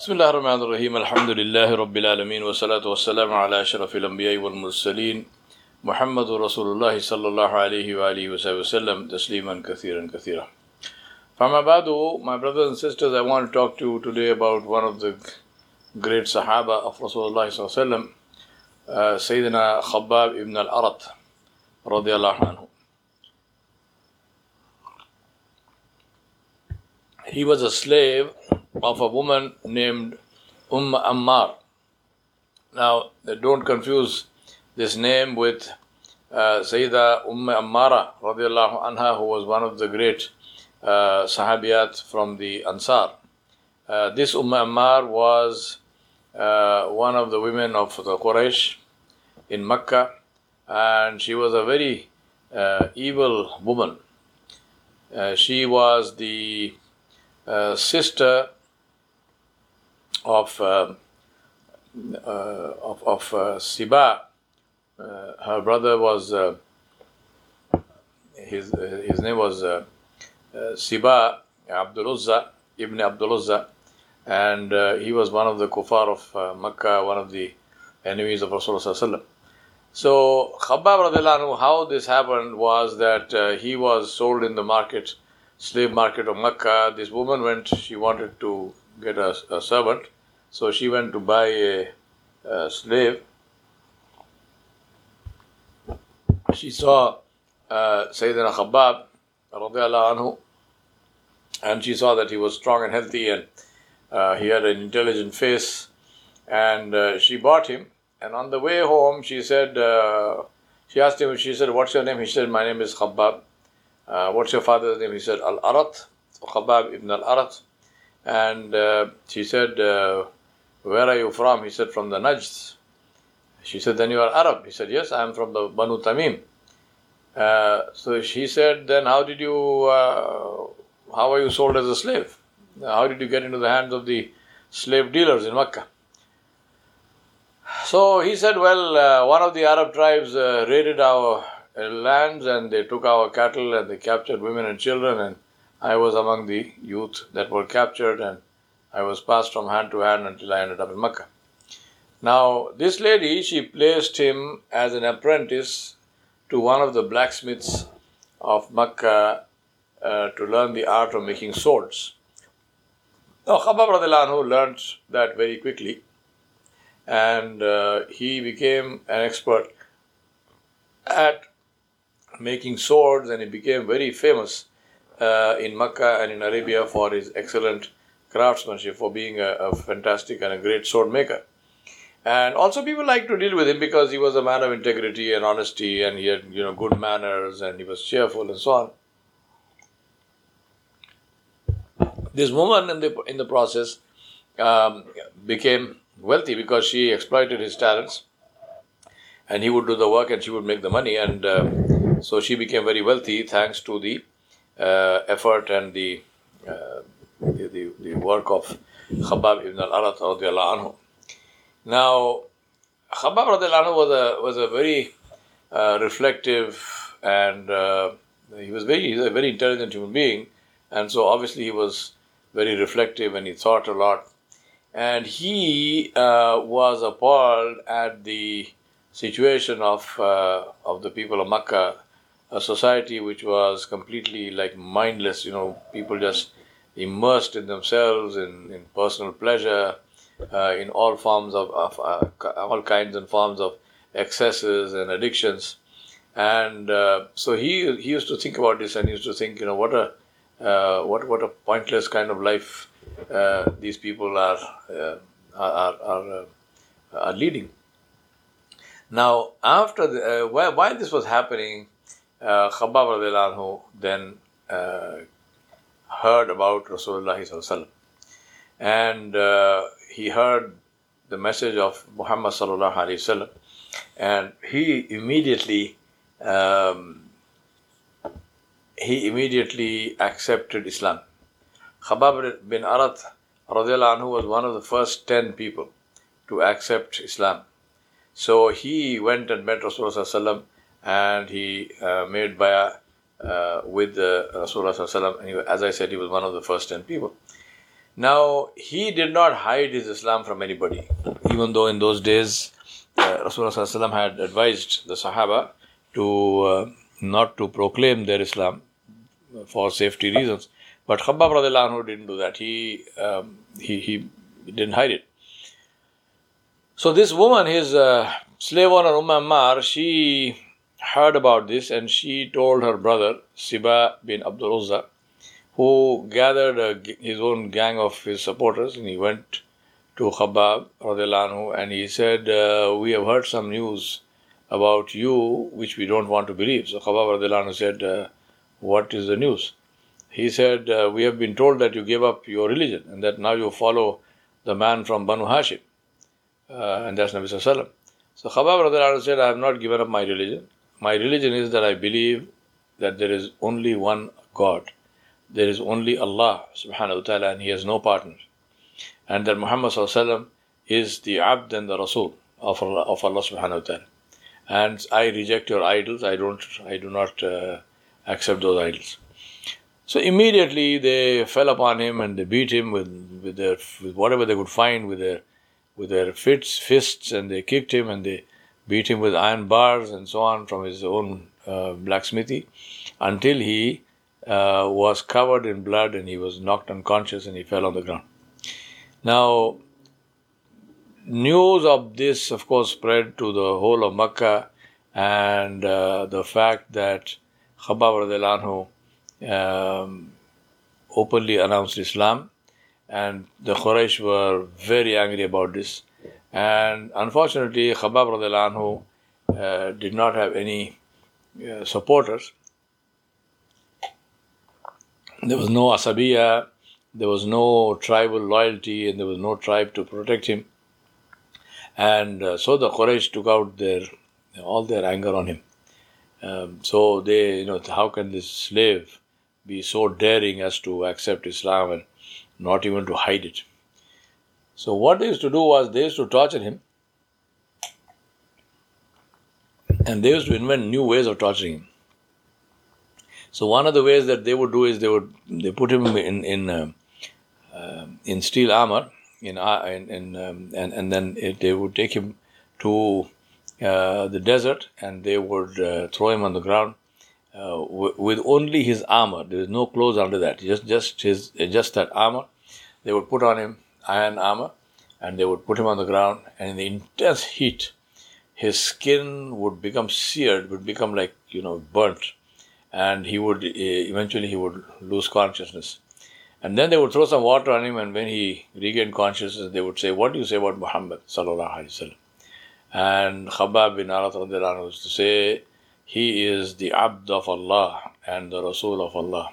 بسم الله الرحمن الرحيم الحمد لله رب العالمين والصلاة والسلام على أشرف الأنبياء والمرسلين محمد رسول الله صلى الله عليه وآله وسلم تسليما كثيرا كثيرا فما بعد my brothers and sisters I want to talk to you today about one of the great Sahaba of Rasulullah صلى الله عليه وسلم uh, Sayyidina Khabbab ibn al-Arat رضي الله عنه He was a slave of a woman named Umm Ammar. Now, don't confuse this name with uh, Sayyida Umm Ammara radiallahu anha, who was one of the great uh, Sahabiyat from the Ansar. Uh, this Umm Ammar was uh, one of the women of the Quraysh in Mecca, and she was a very uh, evil woman. Uh, she was the uh, sister of uh, uh, of, of uh, Siba. Uh, her brother was his his name was Siba Abdul Uzza Ibn Abdul Uzza, and he was one of the kuffar of Makkah, one of the enemies of Rasulullah. So Khabbab anhu, how this happened was that uh, he was sold in the market, slave market of Makkah. This woman went; she wanted to get a, a servant, so she went to buy a, a slave. She saw uh, Sayyidina Khabbab anhu, and she saw that he was strong and healthy and uh, he had an intelligent face, and uh, she bought him. And on the way home, she said, uh, she asked him, she said, What's your name? He said, My name is Khabbab. Uh, what's your father's name? He said, Al Arat, Khabbab ibn Al Arat. And uh, she said, uh, Where are you from? He said, From the Najd. She said, Then you are Arab. He said, Yes, I am from the Banu Tamim. Uh, so she said, Then how did you, uh, how are you sold as a slave? How did you get into the hands of the slave dealers in Makkah? So he said, Well, uh, one of the Arab tribes uh, raided our lands and they took our cattle and they captured women and children, and I was among the youth that were captured, and I was passed from hand to hand until I ended up in Makkah. Now, this lady, she placed him as an apprentice to one of the blacksmiths of Makkah uh, to learn the art of making swords. Now, Khabbab anhu learned that very quickly and uh, he became an expert at making swords and he became very famous uh, in Makkah and in Arabia for his excellent craftsmanship, for being a, a, fantastic and a great sword maker. And also, people liked to deal with him because he was a man of integrity and honesty, and he had you know good manners, and he was cheerful, and so on. This woman, in the in the process, um, became wealthy because she exploited his talents, and he would do the work, and she would make the money, and uh, so she became very wealthy thanks to the effort and the, uh, the, the, the work of Khabbab ibn al-Arat anhu. Now, Khabbab anhu was a, was a very uh, reflective and uh, he was very, he's a very intelligent human being and so obviously he was very reflective and he thought a lot. And he uh, was appalled at the situation of, of the people of Makkah a society which was completely like mindless, you know, people just immersed in themselves, in, in personal pleasure, uh, in all forms of, of uh, all kinds and forms of excesses and addictions. And uh, so he he used to think about this and used to think, you know, what a what what a pointless kind of life these people are are are, are leading. Now, after the, while, while this was happening, uh, Khabbab then uh, heard about Rasulullah and uh, he heard the message of Muhammad sallallahu and he immediately um, he immediately accepted Islam. Khabbab bin Arat anhu was one of the first ten people to accept Islam. So he went and met Rasulullah and he uh, made bayah uh, with the Rasulullah he, as I said, he was one of the first ten people. Now, he did not hide his Islam from anybody, even though in those days uh, Rasulullah had advised the Sahaba to uh, not to proclaim their Islam for safety reasons. But Khabbab anhu didn't do that. He, um, he, he didn't hide it. So this woman, his uh, slave owner Umm Ammar, she heard about this and she told her brother Siba bin Abdul Uzza, who gathered a, his own gang of his supporters and he went to Khabbab anhu, and he said, uh, We have heard some news about you which we don't want to believe. So Khabbab anhu said, uh, What is the news? He said, uh, We have been told that you gave up your religion and that now you follow the man from Banu Hashim. Uh, and that's Nabi Sallallahu So Khabbab said, I have not given up my religion. My religion is that I believe that there is only one God. There is only Allah subhanahu wa ta'ala and He has no partner. And that Muhammad is the Abd and the Rasul of Allah, of Allah subhanahu wa ta'ala. And I reject your idols. I don't, I do not uh, accept those idols. So immediately they fell upon him and they beat him with, with their with whatever they could find with their with their fists, fists and they kicked him and they beat him with iron bars and so on from his own uh, blacksmithy until he uh, was covered in blood and he was knocked unconscious and he fell on the ground. Now, news of this, of course, spread to the whole of Makkah, and uh, the fact that Khabbab um, openly announced Islam, and the Quraysh were very angry about this. And unfortunately, Khabbab anhu, uh, did not have any uh, supporters. There was no asabiya, there was no tribal loyalty, and there was no tribe to protect him. And uh, so the Quraysh took out their all their anger on him. Um, so they, you know, how can this slave be so daring as to accept Islam and not even to hide it? So what they used to do was they used to torture him, and they used to invent new ways of torturing him. So one of the ways that they would do is they would they put him in in uh, uh, in steel armor in, uh, in, in um, and and then it, they would take him to uh, the desert and they would uh, throw him on the ground uh, w- with only his armor. There is no clothes under that. Just just his just that armor. They would put on him iron armor and they would put him on the ground and in the intense heat his skin would become seared would become like you know burnt and he would eh, eventually he would lose consciousness. And then they would throw some water on him and when he regained consciousness they would say what do you say about muhammad sallallahu alaihi wasallam? And khabbab bin arat used to say he is the abd of allah and the rasul of allah.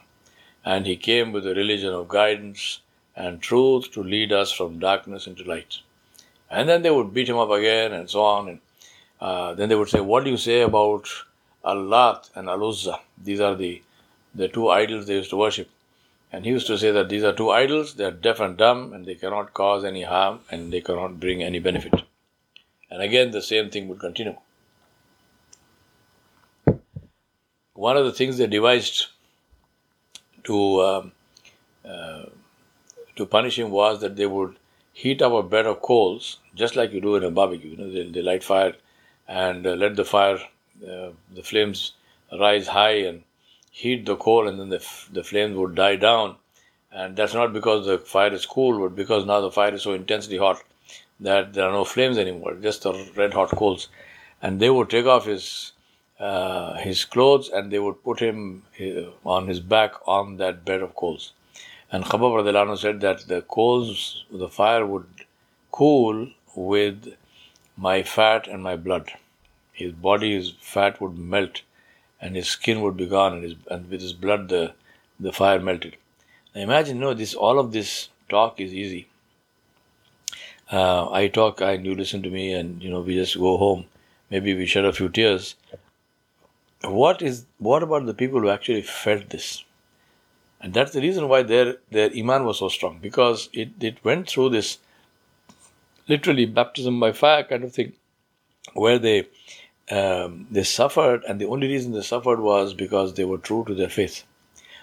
And he came with the religion of guidance and truth to lead us from darkness into light. And then they would beat him up again and so on. And uh, then they would say, What do you say about Al-Lat and Al Uzza? These are the, the two idols they used to worship. And he used to say that these are two idols, they are deaf and dumb, and they cannot cause any harm and they cannot bring any benefit. And again, the same thing would continue. One of the things they devised to um, uh, to punish him was that they would heat up a bed of coals, just like you do in a barbecue. You know, they, they light fire and uh, let the fire, uh, the flames rise high and heat the coal, and then the, the flames would die down. And that's not because the fire is cool, but because now the fire is so intensely hot that there are no flames anymore, just the red hot coals. And they would take off his uh, his clothes and they would put him uh, on his back on that bed of coals. And Khabbab said that the coals, the fire would cool with my fat and my blood. His body, his fat would melt and his skin would be gone and, his, and with his blood the, the fire melted. Now imagine, know, this, all of this talk is easy. Uh, I talk and you listen to me and, you know, we just go home. Maybe we shed a few tears. What is, what about the people who actually felt this? And that's the reason why their, their Iman was so strong, because it, it went through this literally baptism by fire kind of thing, where they um, they suffered, and the only reason they suffered was because they were true to their faith.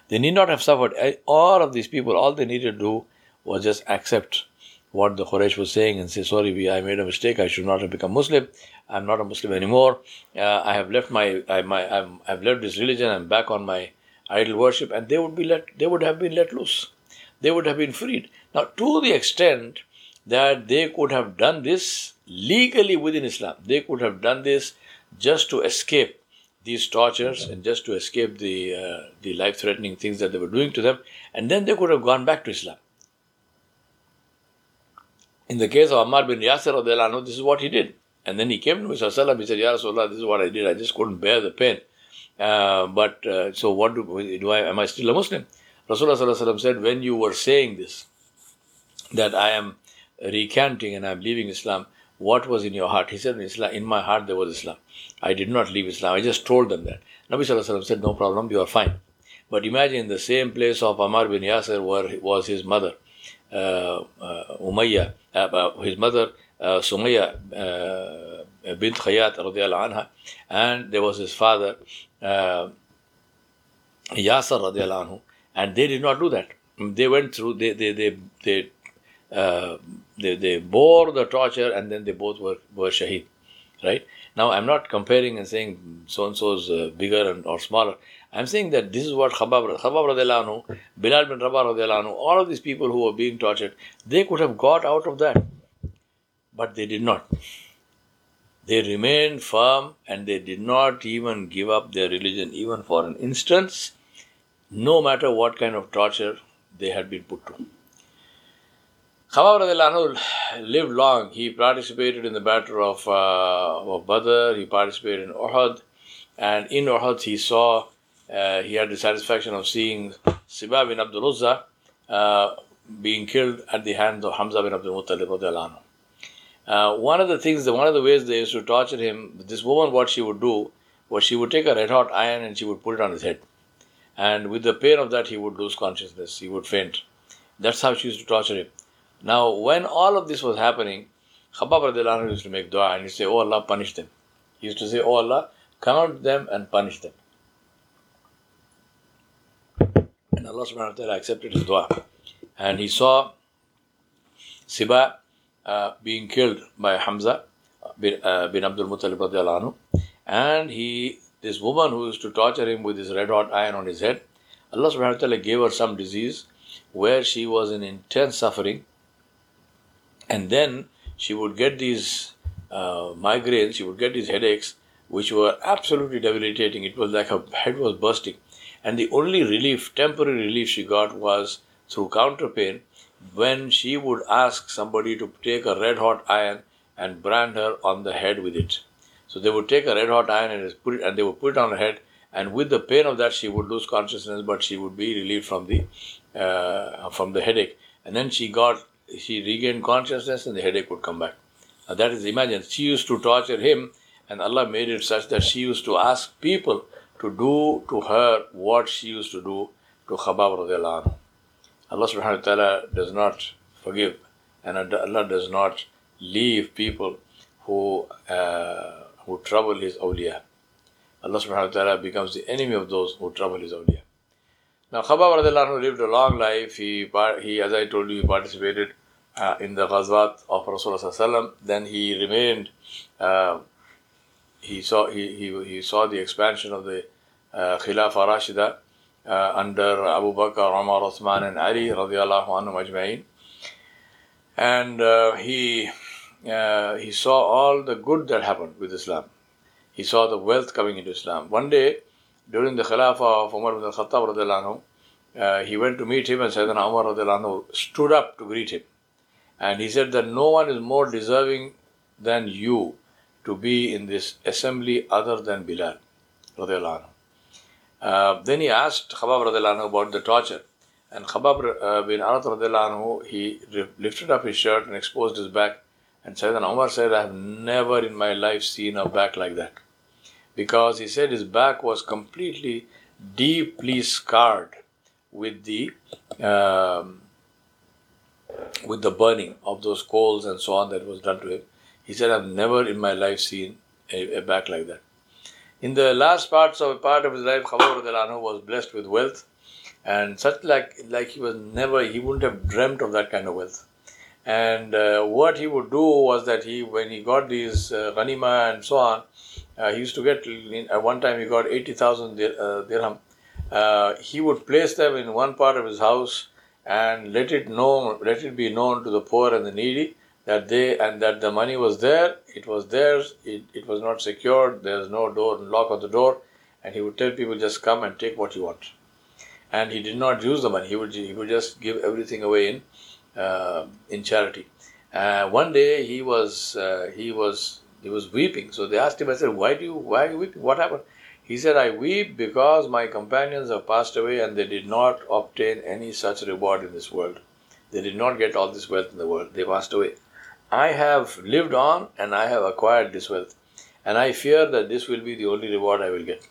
They need not have suffered. All of these people, all they needed to do was just accept what the Quraysh was saying and say, sorry, we, I made a mistake. I should not have become Muslim. I'm not a Muslim anymore. Uh, I have left my, I, my, I'm, I've left this religion. I'm back on my idol worship, and they would be let, they would have been let loose. They would have been freed. Now, to the extent that they could have done this legally within Islam, they could have done this just to escape these tortures and just to escape the uh, the life-threatening things that they were doing to them, and then they could have gone back to Islam. In the case of Ammar bin Yasir, this is what he did. And then he came to Musa he said, Ya Rasulullah, this is what I did. I just couldn't bear the pain. Uh, but uh, so what do, do I, am I still a Muslim? Rasulullah said, when you were saying this, that I am recanting and I am leaving Islam, what was in your heart? He said, in, Islam, in my heart there was Islam. I did not leave Islam. I just told them that. Nabi said, no problem, you are fine. But imagine the same place of Ammar bin Yasir where was his mother, uh, uh, Umayyah, uh, uh, his mother uh, uh, bint Khayyat anha, and there was his father uh, Yasir radiallahu anhu, and they did not do that. They went through, they, they, they, they, uh, they, they bore the torture and then they both were, were shaheed. Right? Now, I'm not comparing and saying so and so is uh, bigger and, or smaller. I'm saying that this is what Khabab, Khabab anhu, Bilal bin Rabah anhu, all of these people who were being tortured, they could have got out of that. But they did not. They remained firm and they did not even give up their religion, even for an instance, no matter what kind of torture they had been put to. Khabab lived long. He participated in the battle of, uh, of Badr, he participated in Uhud, and in Uhud he saw, uh, he had the satisfaction of seeing Siba bin Abdul Uzza uh, being killed at the hands of Hamza bin Abdul Muttalib. Uh, one of the things, one of the ways they used to torture him, this woman, what she would do was she would take a red hot iron and she would put it on his head. And with the pain of that, he would lose consciousness, he would faint. That's how she used to torture him. Now, when all of this was happening, Khabbab used to make dua and he'd say, Oh Allah, punish them. He used to say, Oh Allah, count them and punish them. And Allah subhanahu wa ta'ala accepted his dua. And he saw Siba uh, being killed by Hamza bin, uh, bin Abdul Muttalib anhu. and he this woman who used to torture him with this red hot iron on his head Allah subhanahu wa ta'ala gave her some disease where she was in intense suffering. And then she would get these uh, migraines she would get these headaches which were absolutely debilitating. It was like her head was bursting. And the only relief temporary relief she got was through counter pain when she would ask somebody to take a red hot iron and brand her on the head with it. So they would take a red hot iron and put it, and they would put it on her head, and with the pain of that, she would lose consciousness, but she would be relieved from the uh, from the headache. And then she got she regained consciousness, and the headache would come back. Now that is imagine she used to torture him, and Allah made it such that she used to ask people to do to her what she used to do to Khabab radiallahu anhu. Allah subhanahu wa ta'ala does not forgive and Allah does not leave people who uh, who trouble his awliya. Allah subhanahu wa ta'ala becomes the enemy of those who trouble his awliya. Now Khabab lived a long life. He, he, as I told you, he participated uh, in the ghazwat of Rasulullah Then he remained, uh, he, saw, he, he, he saw the expansion of the uh, Khilafah Rashida uh, under Abu Bakr, Umar, Uthman, and Ali radiallahu anhum ajma'in. And uh, he, uh, he saw all the good that happened with Islam. He saw the wealth coming into Islam. One day, during the Khilafah of Umar ibn al-Khattab radiallahu uh, he went to meet him and Sayyidina Umar radiallahu anhu stood up to greet him. And he said that no one is more deserving than you to be in this assembly other than Bilal radiallahu anhu. Uh, then he asked Khabab radiallahu about the torture. And Khabab uh, bin Arat he lifted up his shirt and exposed his back. And Sayyidina Umar said, I have never in my life seen a back like that. Because he said his back was completely, deeply scarred with the um, with the burning of those coals and so on that was done to him. He said, I've never in my life seen a, a back like that. In the last parts of part of his life, Khabab was blessed with wealth, and such like like he was never he wouldn't have dreamt of that kind of wealth. And uh, what he would do was that he when he got these uh, and so on, uh, he used to get at one time he got eighty thousand uh, dirham. Uh, he would place them in one part of his house and let it know let it be known to the poor and the needy that they and that the money was there, it was theirs, it, it was not secured, there's no door lock on the door, and he would tell people just come and take what you want. And he did not use the money; he would he would just give everything away in uh, in charity. Uh, one day he was uh, he was he was weeping. So they asked him, I said, why do you why are you weeping? What happened? He said, I weep because my companions have passed away and they did not obtain any such reward in this world. They did not get all this wealth in the world. They passed away. I have lived on and I have acquired this wealth. And I fear that this will be the only reward I will get.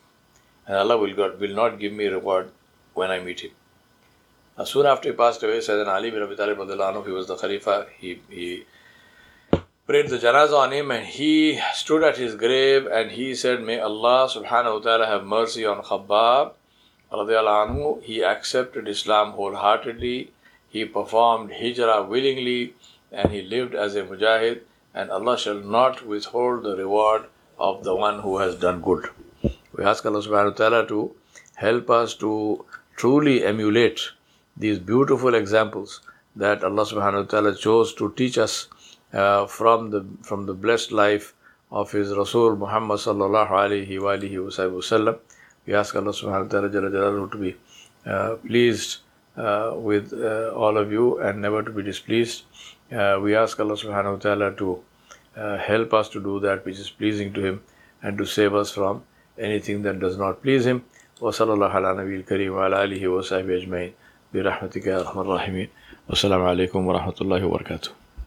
And Allah will, God, will not give me reward when I meet Him. Now, soon after he passed away, Sayyidina Ali bin Abi Talib, he was the Khalifa, he, he prayed the janazah on him and he stood at his grave and he said, May Allah subhanahu wa ta'ala have mercy on Khabbab. He accepted Islam wholeheartedly, he performed hijrah willingly, and he lived as a mujahid, and Allah shall not withhold the reward of the one who has done good. We ask Allah subhanahu wa ta'ala to help us to truly emulate these beautiful examples that Allah subhanahu wa ta'ala chose to teach us uh, from the from the blessed life of his Rasul Muhammad sallallahu alayhi wa alihi wasallam. We ask Allah subhanahu wa ta'ala to be uh, pleased uh, with uh, all of you and never to be displeased. Uh, we ask Allah subhanahu wa ta'ala to uh, help us to do that which is pleasing to Him and to save us from anything that does not please Him. وصلى الله على نبي الكريم وعلى آله وصحبه أجمعين برحمتك يا أرحم الراحمين والسلام عليكم ورحمة الله وبركاته